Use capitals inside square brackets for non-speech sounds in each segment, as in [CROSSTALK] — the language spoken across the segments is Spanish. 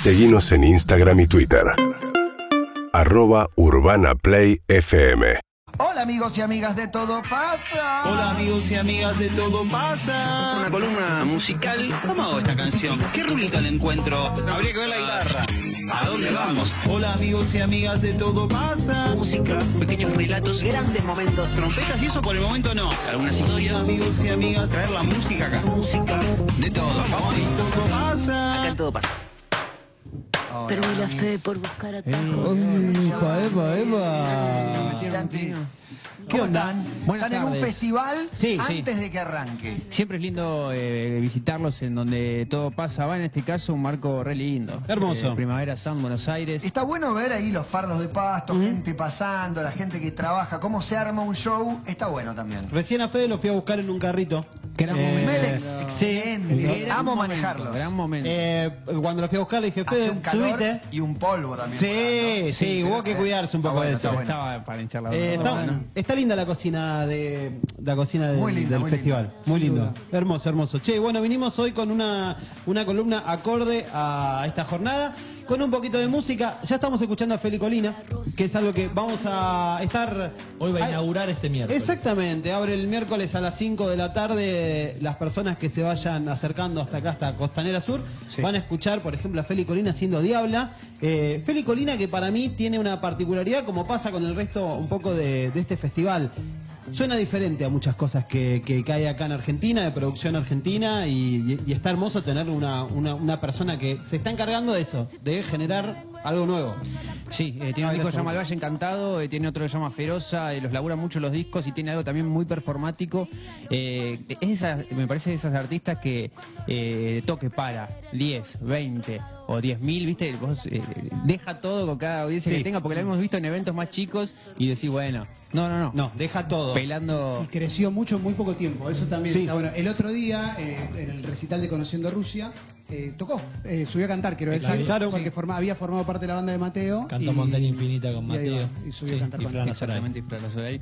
Seguimos en Instagram y Twitter. Arroba Urbana Play FM. Hola amigos y amigas de Todo Pasa. Hola amigos y amigas de Todo Pasa. Una columna musical. ¿Cómo hago esta canción? ¿Qué rulito le encuentro? Habría que ver la guitarra. ¿A dónde vamos? Hola amigos y amigas de Todo Pasa. Música, pequeños relatos, grandes momentos. Trompetas y eso por el momento no. Algunas historias. Amigos y amigas, traer la música acá. Música, de todo. Vamos. Todo pasa. Acá en Todo Pasa. Hola, Perdí la fe por buscar atajos. Epa, epa, epa. Adelante. ¿Qué ¿Cómo onda? están? Buenas ¿Están en un festival Sí, sí. antes de que arranque? Siempre es lindo eh, visitarlos en donde todo pasa. Va en este caso un marco re lindo. Hermoso. Eh, Primavera Sound, Buenos Aires. Está bueno ver ahí los fardos de pasto, gente pasando, la gente que trabaja, cómo se arma un show. Está bueno también. Recién a Fede lo fui a buscar en un carrito. Gran Eh, momento. Melex, excelente. Gran Amo momento, manejarlos. Gran momento. Eh, cuando lo fui a buscar le dije, Fede, un calor subite. y un polvo también. Sí, sí, hubo que cuidarse un poco bueno, de eso. bueno. Estaba para hinchar la Eh, está, bueno. está linda la cocina de la cocina del, Muy linda, del muy festival. linda. Muy lindo. Hermoso, hermoso. Che, bueno, vinimos hoy con una, una columna acorde a esta jornada, con un poquito de música. Ya estamos escuchando a Feli Colina, que es algo que vamos a estar. Hoy va a inaugurar este miércoles. Exactamente, abre el miércoles a las 5 de la tarde. Las personas que se vayan acercando hasta acá, hasta Costanera Sur, Sí. van a escuchar, por ejemplo, a Feli Colina siendo Diabla. Eh, Feli Colina, que para mí tiene una particularidad, como pasa con el resto un poco de, de este festival. Suena diferente a muchas cosas que, que, que hay acá en Argentina, de producción argentina, y, y está hermoso tener una, una, una persona que se está encargando de eso, de generar algo nuevo. Sí, eh, tiene un disco que se llama El Valle Encantado, eh, tiene otro que se llama Feroza, eh, los labura mucho los discos y tiene algo también muy performático. Eh, es esa, me parece de esas artistas que eh, toque para 10, 20 o 10 mil, ¿viste? Vos eh, deja todo con cada audiencia Sí. que tenga, porque la hemos visto en eventos más chicos y decís, bueno, no, no, no, No, deja todo. pelando. Y creció mucho en muy poco tiempo. Eso también Sí. está bueno. El otro día, eh, en el recital de Conociendo Rusia, eh, tocó, eh, subió a cantar, quiero decir, Claro, claro. porque forma- había formado parte de la banda de Mateo. Cantó y- Montaña Infinita con y Mateo. va, y subió Sí, a cantar y con Fran. Exactamente, y Azoray.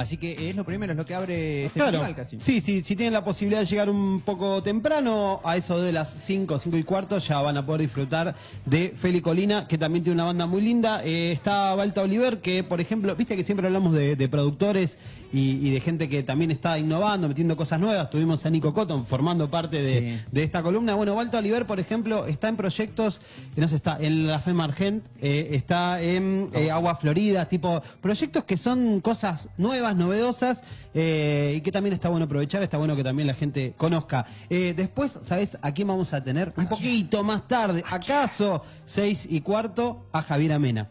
Así que es lo primero, es lo que abre este Claro, festival casi. sí, sí, si tienen la posibilidad de llegar un poco temprano, a eso de las 5, 5 y cuarto, ya van a poder disfrutar de Feli Colina, que también tiene una banda muy linda. Eh, está Balta Oliver, que por ejemplo, viste que siempre hablamos de, de productores y, y de gente que también está innovando, metiendo cosas nuevas. Tuvimos a Nico Cotton formando parte de, Sí. de esta columna. Bueno, Balta Oliver, por ejemplo, está en proyectos, que no sé, está en la FEMA Argent, eh, está en eh, Agua Florida, tipo, proyectos que son cosas nuevas, novedosas, eh, y que también está bueno aprovechar, está bueno que también la gente conozca. Eh, después, ¿sabes a quién vamos a tener? Un poquito más tarde, acaso, seis y cuarto, a Javier Amena.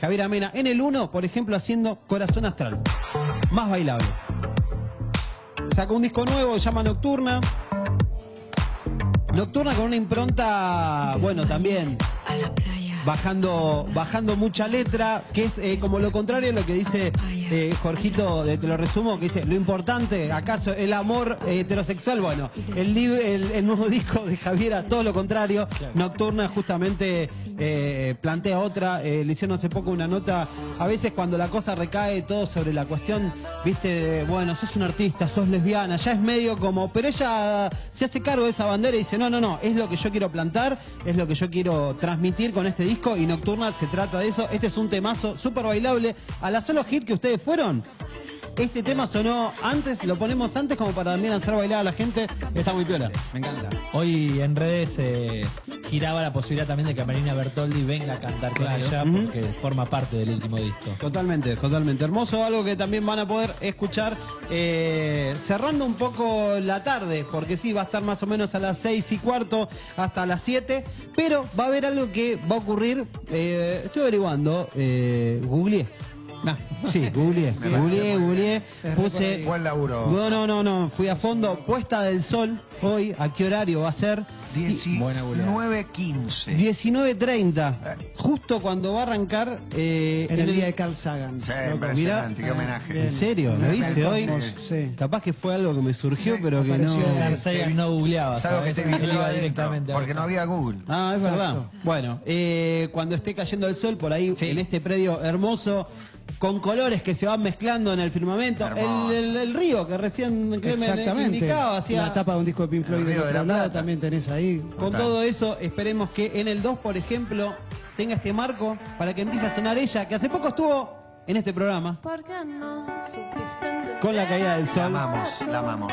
Javier Amena en el 1, por ejemplo, haciendo Corazón Astral. Más bailable. Sacó un disco nuevo, se llama Nocturna. Nocturna con una impronta, bueno, también bajando, bajando mucha letra, que es eh, como lo contrario a lo que dice eh, Jorgito, de- te lo resumo, que dice, lo importante, ¿acaso el amor heterosexual? Bueno, el, el, el nuevo [LAUGHS] disco de Javiera, todo lo contrario, Nocturna justamente eh, plantea otra, eh, le hicieron hace poco una nota, a veces cuando la cosa recae todo sobre la cuestión, viste, de, bueno, sos un artista, sos lesbiana, ya es medio como, pero ella se hace cargo de esa bandera y dice, no, no, no, es lo que yo quiero plantar, es lo que yo quiero transmitir con este disco y Nocturna se trata de eso. Este es un temazo súper bailable. A la solo hit que ustedes fueron, este tema sonó antes, lo ponemos antes como para también hacer bailar a la gente. Está muy piola. Me encanta. Hoy en redes eh, giraba la posibilidad también de que Marina Bertoldi venga a cantar con Claro. ella porque forma parte del último disco. Totalmente, totalmente hermoso. Algo que también van a poder escuchar eh, cerrando un poco la tarde, porque sí, va a estar más o menos a las seis y cuarto hasta las 7, pero va a haber algo que va a ocurrir. eh, estoy averiguando, eh, googleé. No, sí, googleé, googleé, googleé, puse... Buen laburo. No, no, no, no, fui a fondo. Puesta del sol, hoy, ¿a qué horario va a ser? Buena bola. 19.15. 19.30, justo cuando va a arrancar... eh, En el día de Carl Sagan. Sí, Loco. impresionante, qué Ah, homenaje. bien. ¿En serio? ¿Lo hice hoy? Sí. Capaz que fue algo que me surgió, Sí, pero que no. apareció. Carl Sagan no googleaba, Es algo que ¿sabes? te Iba adentro, directamente a porque no había Google. Ah, es Exacto. verdad. Bueno, eh, cuando esté cayendo el sol por ahí, Sí. en este predio hermoso, con colores que se van mezclando en el firmamento. El, el- el río que recién Exactamente. indicaba, hacía La tapa de un disco de Pink Floyd de otro la lado también tenés ahí. Con Total. todo eso, esperemos que en el 2, por ejemplo, tenga este marco para que empiece a sonar ella, que hace poco estuvo en este programa con la caída del La sol. amamos, la amamos.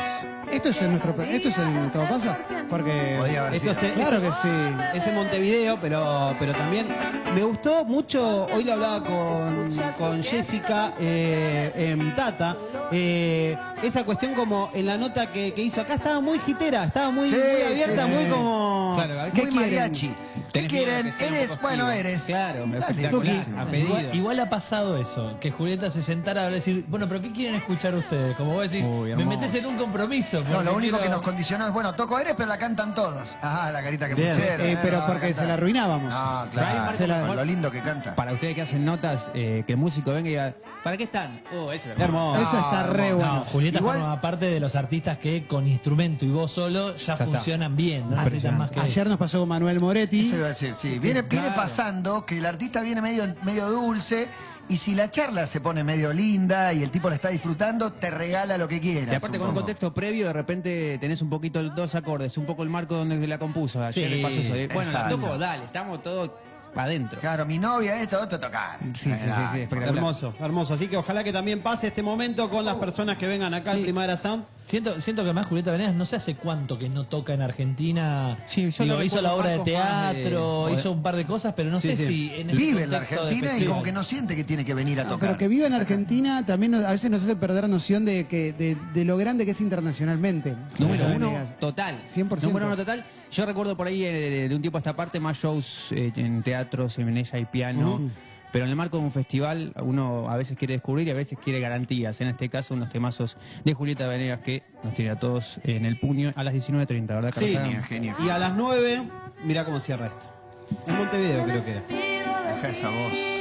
Esto es en nuestro esto es en Todo pasa porque Podía haber Esto sido. se- claro que sí. Es en Montevideo, pero, pero también me gustó mucho, hoy lo hablaba con, con Jessica eh, en Tata, eh, esa cuestión como en la nota que, que hizo acá estaba muy gitera, estaba muy, Sí, muy abierta, sí, muy como... Claro, quieren? ¿Qué quieren? Eres, bueno, eres. Claro, me Dale, espectacular. Tuki. A pedido. Igual, igual ha pasado eso, que Julieta se sentara a decir, bueno, pero ¿qué quieren escuchar ustedes? Como vos decís, Uy, me metes en un compromiso. No, lo único quiero- que nos condicionó es, bueno, toco eres, pero la cantan todos. Ajá, la carita que Bien. pusieron. Eh, eh, pero porque se la arruinábamos. No, claro. Se la- lo lindo que canta. Para ustedes que hacen notas, eh, que el músico venga y diga, ¿para qué están? Oh, eso es Hermoso. Eso está Ah, re bueno. No, Julieta Igual- forma parte de los artistas que con instrumento y voz solo ya, funcionan bien, no necesitan más que Ayer nos pasó con Manuel Moretti. Eso iba a decir, sí. Viene, viene pasando que el artista viene medio, medio dulce y si la charla se pone medio linda y el tipo la está disfrutando, te regala lo que quiera. Y aparte con un contexto previo, de repente tenés un poquito dos acordes, un poco el marco donde la compuso. Ayer Sí, le pasó eso. de, Bueno, la toco, dale, estamos todos adentro. Claro, mi novia, esto, otro tocar. Sí, sí, sí, sí, espectacular. Hermoso, hermoso. Así que ojalá que también pase este momento con las personas que vengan acá al Primavera Sound. Siento, siento que más Julieta Venegas no sé hace cuánto que no toca en Argentina. Sí, yo Digo, lo hizo la obra de teatro, hizo un par de cosas, pero no Sí, sé sí. si en el Vive en la Argentina y como que no siente que tiene que venir a No, tocar. pero que viva en Argentina también nos- a veces nos hace perder noción de que de, de lo grande que es internacionalmente. Número uno, total. 100%. Número uno, total. Yo recuerdo por ahí eh, de un tiempo a esta parte más shows eh, en teatros, en ella y piano. Pero en el marco de un festival uno a veces quiere descubrir y a veces quiere garantías. En este caso, unos temazos de Julieta Venegas que nos tiene a todos en el puño a las 19.30, ¿verdad? Sí, Carlos? Genia, genia. y a las 9, mira cómo cierra esto. En Montevideo creo que era. Deja esa voz.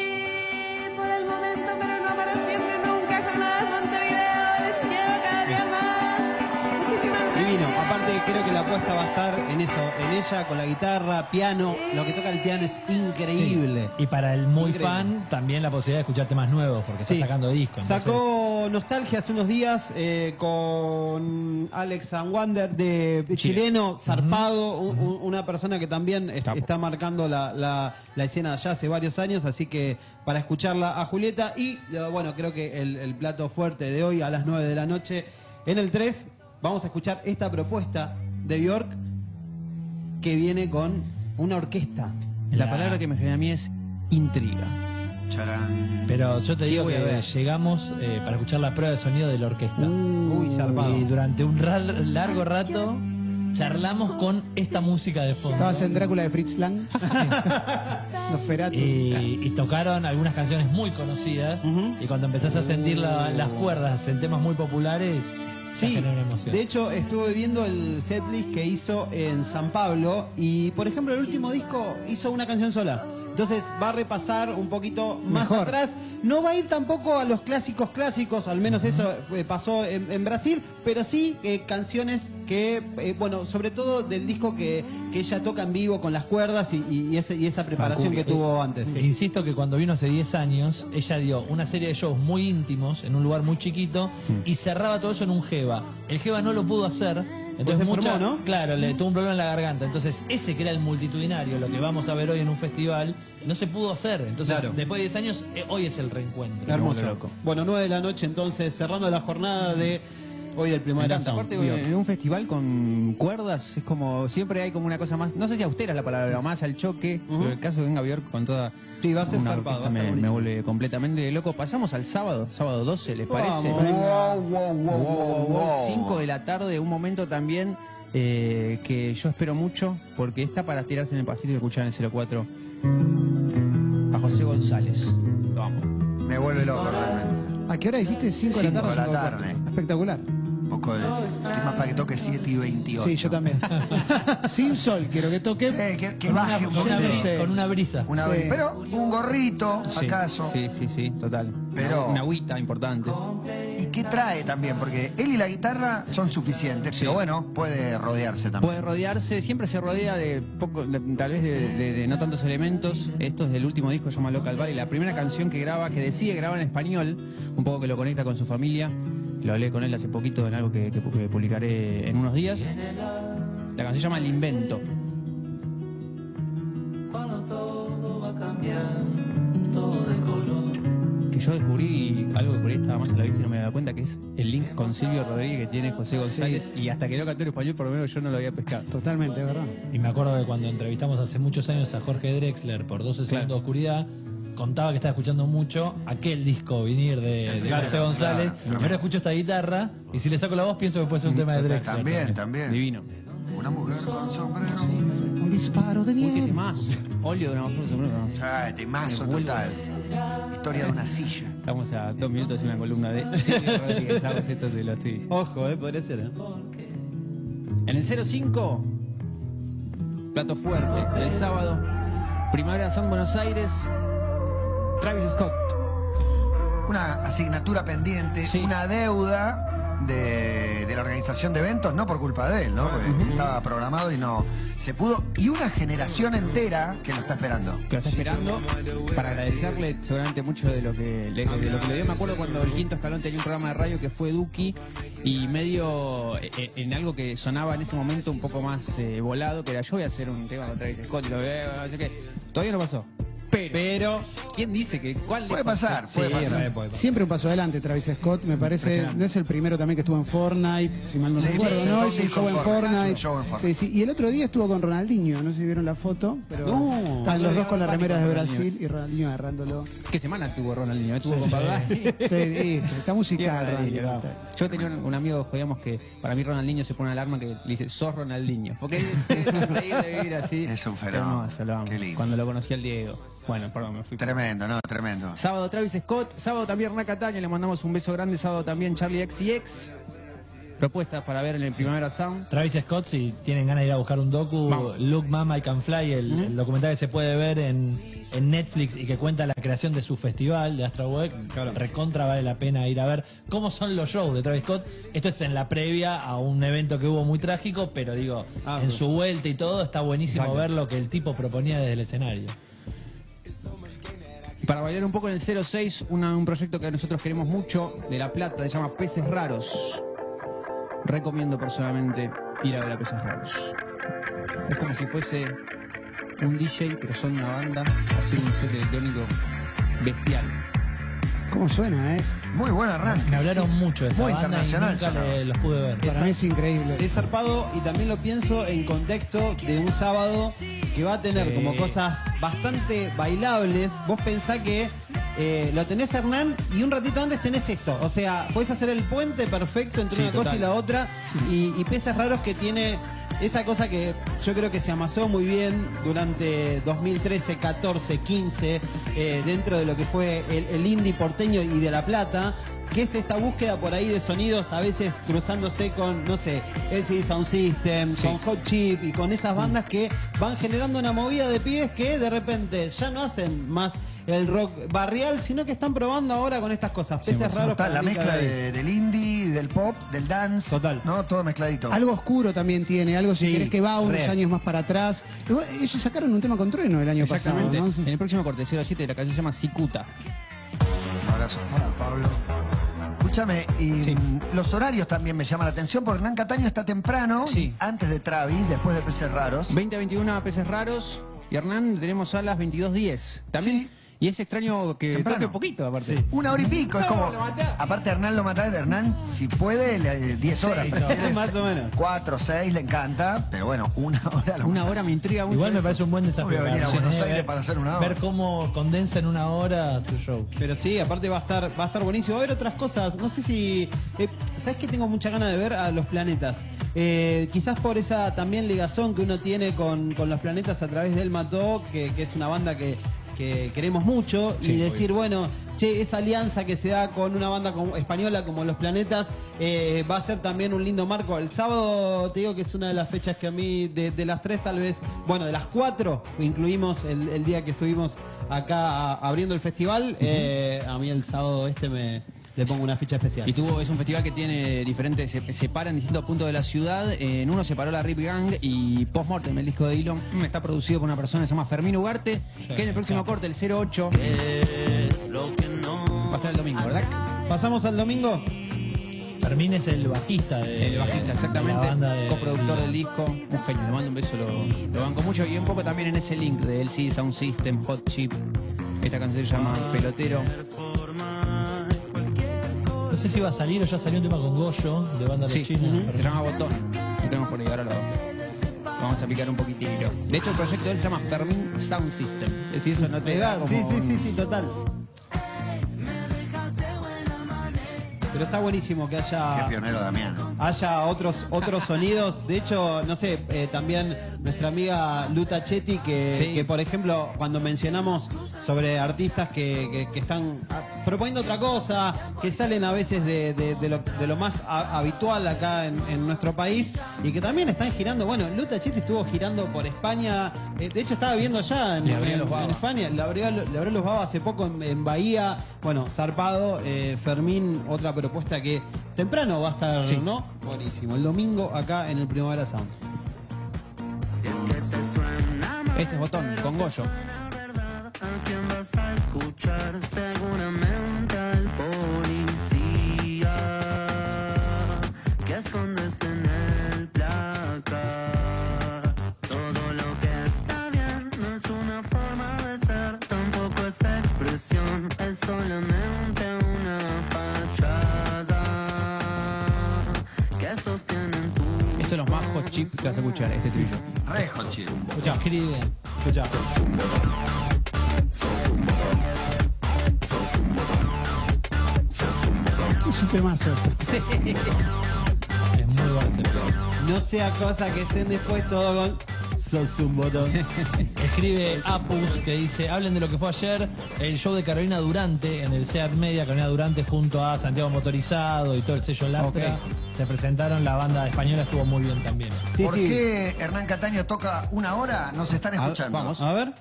Apuesta va a estar en eso, en ella, con la guitarra, piano, lo que toca el piano es increíble. Y para el muy Increíble. fan, también la posibilidad de escuchar temas nuevos, porque está sacando discos. entonces- Sacó Nostalgia hace unos días eh, con Alex and Wander de chileno, zarpado, un- un- una persona que también est- Capo. está marcando la, la- la escena allá hace varios años, así que para escucharla a Julieta y bueno, creo que el, el plato fuerte de hoy a las 9 de la noche en el 3 vamos a escuchar esta propuesta de Bjork que viene con una orquesta. La La- palabra que me genera a mí es intriga. Charán. Pero yo te digo que ver. llegamos eh, para escuchar la prueba de sonido de la orquesta. Uy, zarpado. y durante un largo rato charlamos con esta música de fondo. Estabas en Drácula de Fritz Lang. [LAUGHS] Nosferatu. Y, y tocaron algunas canciones muy conocidas. Y cuando empezás a sentir la- las cuerdas en temas muy populares, Sí, de hecho estuve viendo el setlist que hizo en San Pablo y por ejemplo el último disco hizo una canción sola. Entonces va a repasar un poquito más Mejor. atrás. No va a ir tampoco a los clásicos clásicos, al menos eso eh, pasó en, en Brasil, pero sí eh, canciones que, eh, bueno, sobre todo del disco que, que ella toca en vivo con las cuerdas y, ese- y esa preparación que tuvo antes. Eh, Insisto que cuando vino hace 10 años, ella dio una serie de shows muy íntimos en un lugar muy chiquito y cerraba todo eso en un Jeva. El Jeva no lo pudo hacer. Entonces, mucha- enfermó, ¿no? Claro, le tuvo un problema en la garganta. Entonces, ese que era el multitudinario, lo que vamos a ver hoy en un festival, no se pudo hacer. Entonces, Claro. después de 10 años, eh, hoy es el reencuentro. Hermoso. Bueno, 9 de la noche entonces, cerrando la jornada de hoy del Me Primavera encanta. Sound. Aparte, Digo, en un festival con cuerdas, es como, siempre hay como una cosa más, no sé si austera es la palabra, más al choque, pero el caso de Venga Bjork con toda Sí, va a ser estar me, me vuelve completamente loco. Pasamos al sábado, sábado 12, ¿les parece? Vamos. Wow, wow, wow, wow, wow. 5 de la tarde, un momento también eh, que yo espero mucho, porque está para tirarse en el pasillo y escuchar en el 04 a José González. Lo amo. Me vuelve loco realmente. ¿A qué hora dijiste? 5 de la Cinco tarde. de la tarde. Espectacular. Un poco de. ¿Qué más para que toque 7 y 28? Sí, yo también. [LAUGHS] Sin sol, quiero que toque. Sí, que, que Con una, baje un una brisa, Sí. con una brisa. Una Sí. vez. Pero un gorrito, Sí, acaso. Sí, sí, sí, total. Pero- Una agüita importante. y qué trae también, porque él y la guitarra son suficientes, pero bueno, puede rodearse también. Puede rodearse, siempre se rodea de poco, de- tal vez de, de- de no tantos elementos. Esto es del último disco, se llama Local Valley. La primera canción que graba, que decide grabar en español, un poco que lo conecta con su familia. Lo hablé con él hace poquito en algo que, que pu- que publicaré en unos días. La canción se llama El Invento. Que yo descubrí algo que por ahí estaba más a la vista y no me daba cuenta, que es el link con Silvio Rodríguez que tiene José González. Y hasta que no cantó en español, por lo menos yo no lo había pescado. Totalmente, es verdad. Y me acuerdo de cuando entrevistamos hace muchos años a Jorge Drexler por 12 segundos de oscuridad, contaba que estaba escuchando mucho aquel disco venir de, de José González. claro. Y ahora escucho esta guitarra y si le saco la voz pienso que puede ser un tema de Drexler. También, también. Divino. Una mujer con sombrero. Un disparo de Uy, qué nieve. más. Óleo de una mujer de sombrero. no. Ah, temazo total. Historia de una silla. Estamos a dos minutos de una columna de Silvio Rodríguez. Esto te lo estoy diciendo. Ojo, eh, podría ser, ¿eh? En el 05, plato fuerte, el sábado, Primavera Sound Buenos Aires, Travis Scott. Una asignatura pendiente, Sí. una deuda de, de la organización de eventos, no por culpa de él, ¿no? Porque estaba programado y no se pudo. Y una generación entera que lo está esperando. que lo está esperando para agradecerle seguramente mucho de lo que le, de lo que le dio. Me acuerdo cuando el quinto escalón tenía un programa de radio que fue Duki y medio eh, eh, en algo que sonaba en ese momento un poco más eh, volado, que era yo voy a hacer un tema con Travis Scott y lo veo, no sé qué. Todavía no pasó. Pero, Pero ¿quién dice que cuál Puede le pasó? pasar, puede Sí, pasar. puede pasar. Siempre un paso adelante, Travis Scott, me parece. No es el primero también que estuvo en Fortnite, si mal no Sí, recuerdo, ¿no? show en Fortnite, show en. Y el otro día estuvo con Ronaldinho, no sé si vieron la foto, pero No, yo los dos con las remeras de con. Brasil y Ronaldinho agarrándolo. ¿Qué semana tuvo Ronaldinho? Estuvo con Bad Bunny. Sí, está musical, Ronaldinho. Yo tenía un, un amigo, jodíamos que para mí Ronaldinho se pone una alarma que le dice, sos Ronaldinho. Porque es vivir así. Es un fenómeno. Hermoso, lo amo. Qué lindo. Cuando lo conocí al Diego. Bueno, perdón, me fui. Tremendo, ¿no? Tremendo. Sábado Travis Scott, sábado también Hernán Cataño, le mandamos un beso grande, sábado también Charlie XCX. Propuestas para ver en el Primavera Sound. Travis Scott, si tienen ganas de ir a buscar un docu, Vamos. Look Mama I Can Fly, el, el documental que se puede ver en, en Netflix y que cuenta la creación de su festival de Astro Week, recontra vale la pena ir a ver cómo son los shows de Travis Scott. Esto es en la previa a un evento que hubo muy trágico, pero digo, Ah, en sí. su vuelta y todo está buenísimo Exacto. ver lo que el tipo proponía desde el escenario. Para bailar un poco en el 06, una- un proyecto que nosotros queremos mucho, de La Plata, se llama Peces Raros. Recomiendo personalmente ir a ver a Peces Raros. Es como si fuese un DJ, pero son una banda haciendo un set electrónico bestial. ¿Cómo suena, eh? Muy buen arranque. Me hablaron mucho de esta Muy banda y internacional nunca sonaba. le- los pude ver. Para mí es increíble. es zarpado y también lo pienso en contexto de un sábado que va a tener Sí. como cosas bastante bailables. Vos pensá que eh, lo tenés Hernán y un ratito antes tenés esto. O sea, podés hacer el puente perfecto entre Sí, una cosa y la otra. Y, y peces raros que tiene esa cosa que yo creo que se amasó muy bien durante 2013, 14, 15, eh, dentro de lo que fue el, el indie porteño y de La Plata. Que es esta búsqueda por ahí de sonidos, a veces cruzándose con, no sé, LCD Sound System, con Hot Chip y con esas bandas que van generando una movida de pibes que de repente ya no hacen más el rock barrial, sino que están probando ahora con estas cosas. Peces raros. Total, la mezcla de- del indie, del pop, del dance. Total. ¿No? Todo mezcladito. Algo oscuro también tiene, algo si Sí, querés que va unos años más para atrás. Ellos sacaron un tema con trueno el año pasado, Exactamente. ¿no? Sí. En el próximo corte 07 la canción se llama Cicuta. Un abrazo para Pablo. Escúchame, y Sí. los horarios también me llaman la atención porque Hernán Cataño está temprano, Sí. y antes de Travis, después de Peces Raros. 20 a 21 peces raros. Y Hernán tenemos a las 22.10. También. Sí. Y es extraño que Temprano. toque poquito, aparte. Una hora y pico, es como. Aparte, Hernán lo mata. Hernán, si puede, le- 10 horas. Seis. Más o menos. Cuatro, seis, le encanta. Pero bueno, una hora lo Una mata. hora me intriga mucho. Igual me eso. parece un buen desafío. Voy a venir a García, Buenos ¿eh? Aires Ver- para hacer una hora. Ver cómo condensa en una hora su show. Pero sí, aparte va a estar, va a estar buenísimo. Va a haber otras cosas. No sé si. eh, ¿Sabes que tengo mucha ganas de ver a los planetas? Eh, quizás por esa también ligazón que uno tiene con, con los planetas a través del Mató, que, que es una banda que, que queremos mucho. y decir, bueno, che, esa alianza que se da con una banda como- española como Los Planetas eh, va a ser también un lindo marco. El sábado te digo que es una de las fechas que a mí, de, de las tres tal vez, bueno, de las cuatro, incluimos el, el día que estuvimos acá a- abriendo el festival, eh, a mí el sábado este me, le pongo una ficha especial. Y tuvo, es un festival que tiene diferentes, se separa en distintos puntos de la ciudad. En uno se paró la Rip Gang y Postmortem, el disco de Elon, está producido por una persona que se llama Fermín Ugarte, que en el próximo corte, el 08, va a estar el domingo, ¿verdad? Pasamos al domingo. Fermín es el bajista de El bajista, de exactamente, la banda de- coproductor del disco, un genio, le mando un beso, lo, lo banco mucho. Y un poco también en ese link de LC Sound System, Hot Chip. Esta canción se llama Pelotero. No sé si va a salir o ya salió un tema con Goyo, de banda Sí, Los Chinos. se llama Botón. Lo tenemos por ahí, ahora lo vamos a picar un poquitito. De hecho, el proyecto de él se llama Fermín Sound System. Es decir, eso no te da como sí, sí, sí, sí, total. Pero está buenísimo que Qué haya pionero Damián. haya otros otros [LAUGHS] sonidos. De hecho, no sé, eh, también nuestra amiga Luta Chetti, que, Sí. que, por ejemplo, cuando mencionamos sobre artistas que, que- que están ah, proponiendo otra cosa, que salen a veces de, de- de lo, de lo más a- habitual acá en, en nuestro país y que también están girando. Bueno, Luta Chetti estuvo girando por España. eh, de hecho, estaba viendo allá en, España. Le abrió, le abrió los babas hace poco en, en Bahía. Bueno, zarpado. eh, Fermín, otra propuesta que temprano va a estar, Sí. ¿no? Buenísimo. El domingo acá en el Primavera Sound. Este es Botón, con Goyo. ¿A quién vas a escuchar? Seguramente al policía que escondes en el placar. Todo lo que está bien no es una forma de ser, tampoco es expresión, es solamente una fachada que sostienen tu. Esto es los más hot chip que vas a escuchar, este trillo. Re hot chip. Escuchá, Escribe. escuchá. Es un temazo. [LAUGHS] Es muy buen. No sea cosa que estén después todo con. Sos un botón. [LAUGHS] Escribe Apus que dice, hablen de lo que fue ayer, el show de Carolina Durante en el SEAT Media, Carolina Durante junto a Santiago Motorizado y todo el sello Lastra. Se presentaron, la banda española estuvo muy bien también. Sí, ¿Por sí. qué Hernán Cataño toca una hora? Nos están A ver, escuchando. vamos. A ver.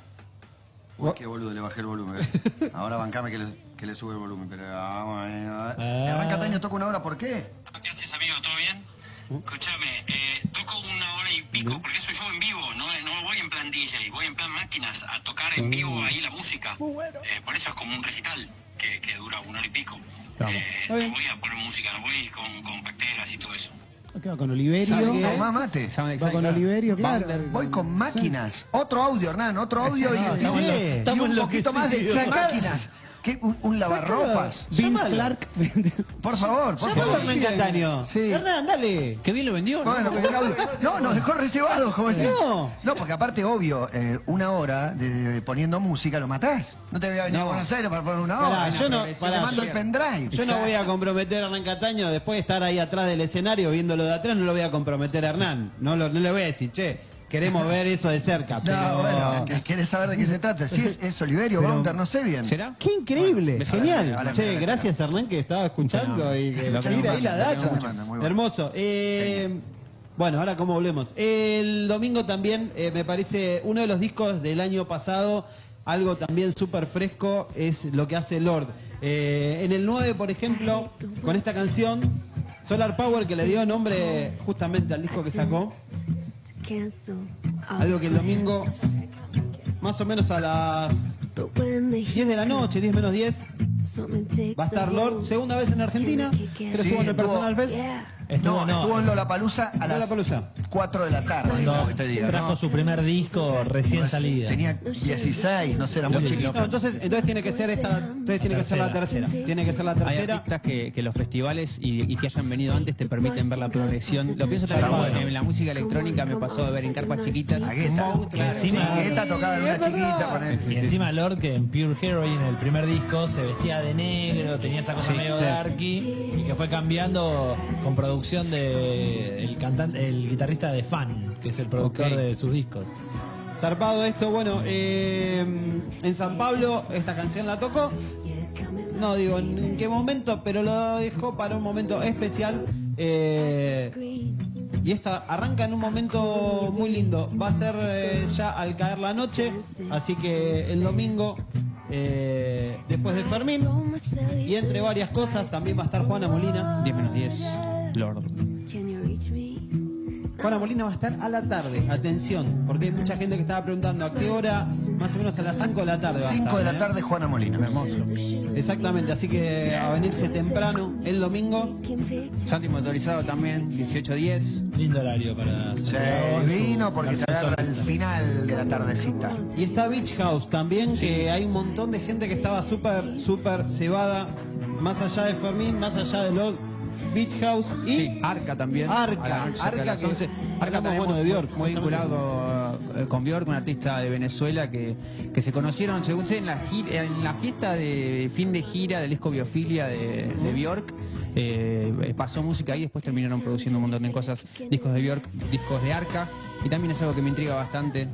Uy, qué boludo, le bajé el volumen. [LAUGHS] Ahora bancame que le, que le sube el volumen. Pero, ah, ah, ah. Ah. Hernán Cataño toca una hora, ¿por qué? ¿Qué haces, amigo? ¿Todo bien? Escúchame, eh, toco una hora y pico, porque eso yo en vivo, no, no voy en plan DJ, voy en plan máquinas a tocar en vivo ahí la música. Eh, por eso es como un recital que, que dura una hora y pico. Vamos. Eh, Está no bien. voy a poner música, no voy con, con bacterias y todo eso. ¿Qué va con Oliverio? Tomá mate. Va con Oliverio, claro. Voy con máquinas. Otro audio, Hernán, otro [LAUGHS] audio y, y- y- un poquito más de [LAUGHS] máquinas. ¿Qué? Un, un lavarropas. Vince Llámalo. Clark. Por favor, por Llámalo a favor. Hernán Cataño. Sí. Hernán, dale. Qué bien lo vendió. ¿no? Bueno, audio- No, nos dejó reservados, como decís. No. No, porque aparte, obvio, eh, una hora de, de poniendo música lo matás. No te voy a venir a No. Buenos Aires para poner una Pará, hora. yo no- pará, Te mando el yo- pendrive. Yo no voy a comprometer a Hernán Cataño después de estar ahí atrás del escenario viéndolo de atrás, no lo voy a comprometer a Hernán. No, lo- no le voy a decir, che, queremos ver eso de cerca. Pero... No, bueno, que- ¿querés saber de qué se trata? Si es, es Oliverio, Pero- Bounder, no sé bien. ¿Será? Qué increíble, Bueno, genial. che, gracias Hernán que estaba escuchando y que Lo nos ahí la bueno. Hermoso. Eh, bueno, ahora cómo volvemos. El domingo también eh, me parece uno de los discos del año pasado, algo también súper fresco, es lo que hace Lord. Eh, en el 9, por ejemplo, con esta canción, Solar Power, que le dio nombre justamente al disco que sacó, algo que el domingo, más o menos a las 10 de la noche, 10 menos 10, va a estar Lord, segunda vez en Argentina, que Sí, estuvo en el Personal Fest. Estuvo, No, no, estuvo en Lollapalooza a las Lollapalooza. 4 de la tarde, cuando como que te diga, trajo ¿no? su primer disco recién Pues, salida. Tenía 16, no sé, era muy chiquito. No, entonces, entonces tiene que ser esta, entonces tiene que ser la tercera. Tiene que ser la Hay tercera. artistas que, que los festivales y, y que hayan venido antes te permiten ver la progresión. Lo pienso también bueno. en la música electrónica, me pasó de ver en carpas chiquitas. A Guetta. un monstruo. Encima- Sí, tocaba en una chiquita. Y encima Lord, que en Pure Heroine, en el primer disco, se vestía de negro, tenía esa cosa Sí, medio sí. darky, y que fue cambiando con producción de el cantante, el guitarrista de Fan, que es el productor de sus discos. Zarpado esto, bueno, eh, en San Pablo esta canción la tocó. No digo en, en qué momento, pero lo dejó para un momento especial. eh, Y esta arranca en un momento muy lindo. Va a ser eh, ya al caer la noche, así que el domingo, eh, después de Fermín, y entre varias cosas, también va a estar Juana Molina. 10 menos 10, Lord. Juana Molina va a estar a la tarde, atención, porque hay mucha gente que estaba preguntando a qué hora, más o menos a las 5 de la tarde. va a 5 estar, de la ¿eh? tarde, Juana Molina. Hermoso. Exactamente, así que a venirse temprano el domingo. Santi motorizado también, 18-10. Lindo horario para. Sí, vino porque se agarra el final de la tardecita. Y está Beach House también, que hay un montón de gente que estaba súper, súper cebada, más allá de Fermín, más allá de Lord Beach House y Sí, Arca también. Arca, Arca a las que 11. hablamos, Arca también bueno, muy- de Bjork, Muy vinculado eh, con Bjork, un artista de Venezuela que, que se conocieron, según sé, en la, gira- en la fiesta de fin de gira del disco Biofilia de, de Bjork. eh, pasó música ahí, después terminaron produciendo un montón de cosas, discos de Bjork, discos de Arca, y también es algo que me intriga bastante.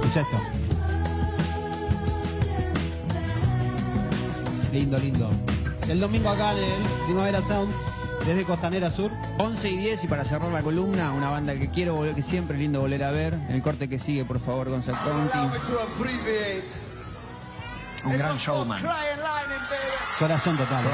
Escucha esto. Lindo, lindo. El domingo acá en el Primavera Sound, desde Costanera Sur. 11 y 10 y para cerrar la columna, una banda que quiero volver, que siempre es lindo volver a ver. El corte que sigue, por favor, Gonzalo Conti. Un gran showman. Corazón total.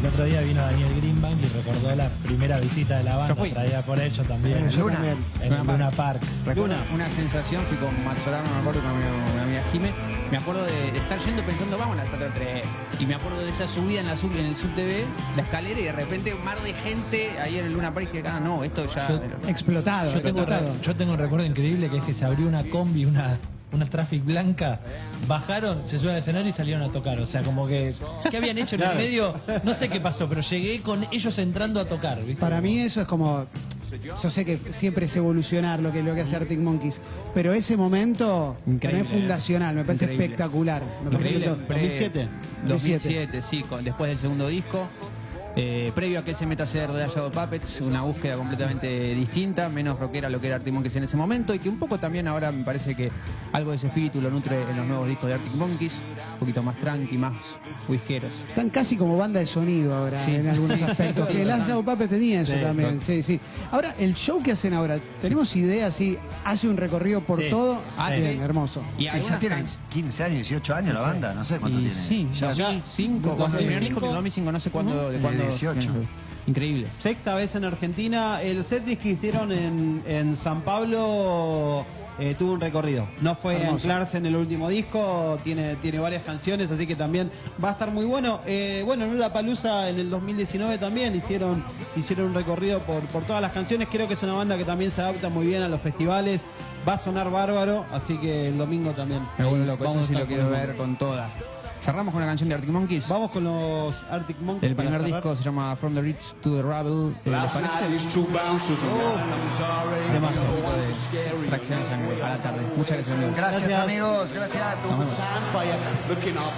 El otro día vino Daniel Greenbank y recordó la primera visita de la banda Yo fui. traída por ellos también. En Luna. En Luna Luna Park. Luna. una sensación, fui con Max Solano, me acuerdo con mi, mi amiga Jime, me acuerdo de estar yendo pensando, vamos a la sala 3, y me acuerdo de esa subida en, la sub, en el sub TV, la escalera, y de repente un mar de gente ahí en el Luna Park, que acá, no, esto ya... Yo- Explotado, Yo tengo, explotado. yo tengo un recuerdo increíble que es que se abrió una combi, una, una traffic blanca, bajaron, se subieron al escenario y salieron a tocar. O sea, como que. ¿Qué habían hecho en el medio? No sé qué pasó, pero llegué con ellos entrando a tocar, ¿viste? Para mí eso es como. Yo sé que siempre es evolucionar lo que, lo que hace Arctic Monkeys, pero ese momento para mí Increíble, es fundacional, me parece Increíble. espectacular. Me parece Increíble. que to- Pre- 2007. 2007, sí, con- después del segundo disco. Eh, previo a que él se meta a hacer The Shadow Puppets, una búsqueda completamente distinta, menos rockera a lo que era Arctic Monkeys en ese momento, y que un poco también ahora me parece que algo de ese espíritu lo nutre en los nuevos discos de Arctic Monkeys, un poquito más tranqui, más whiskeros. Están casi como banda de sonido ahora Sí. en algunos [LAUGHS] aspectos. que el Shadow Puppet tenía eso Sí, también. Sí, sí. Ahora, el show que hacen ahora, ¿tenemos idea si hace un recorrido por Sí. todo? Ah, Bien, sí. hermoso. Y ya tienen can- 15 años, 18 años la banda, no sé cuánto y tiene. sí, Ya- 2005, cuando el primer disco que en 2005, no sé cuándo, de De cuándo. 18. Increíble. Sexta vez en Argentina. El setlist que hicieron en, en San Pablo eh, tuvo un recorrido. No fue a Hermoso. anclarse en el último disco, tiene, tiene varias canciones, así que también va a estar muy bueno. Eh, bueno, en La Palusa en el 2019 también hicieron, hicieron un recorrido por, por todas las canciones. Creo que es una banda que también se adapta muy bien a los festivales. Va a sonar bárbaro, así que el domingo también. Me vuelvo loco, Vamos a eso sí lo quiero ver con todas. Cerramos con una canción de Arctic Monkeys. Vamos con los Arctic Monkeys. El primer disco se llama From the Rich to the Rebel. Eh, ¿Les parece? Demasiado. Tracción de sangre a la tarde. Muchas gracias, amigos. Gracias, Gracias. amigos, gracias. Looking up,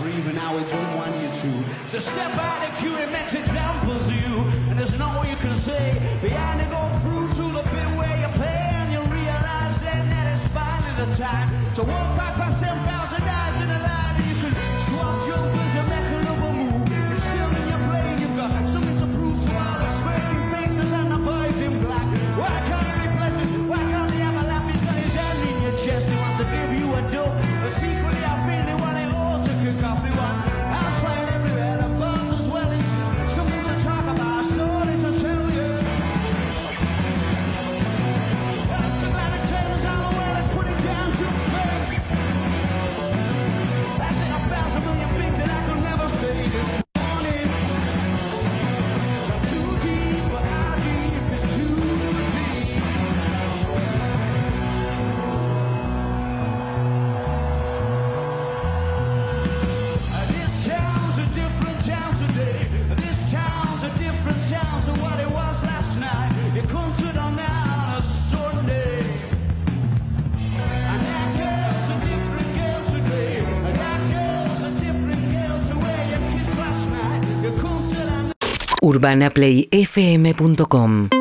urbanaplayfm.com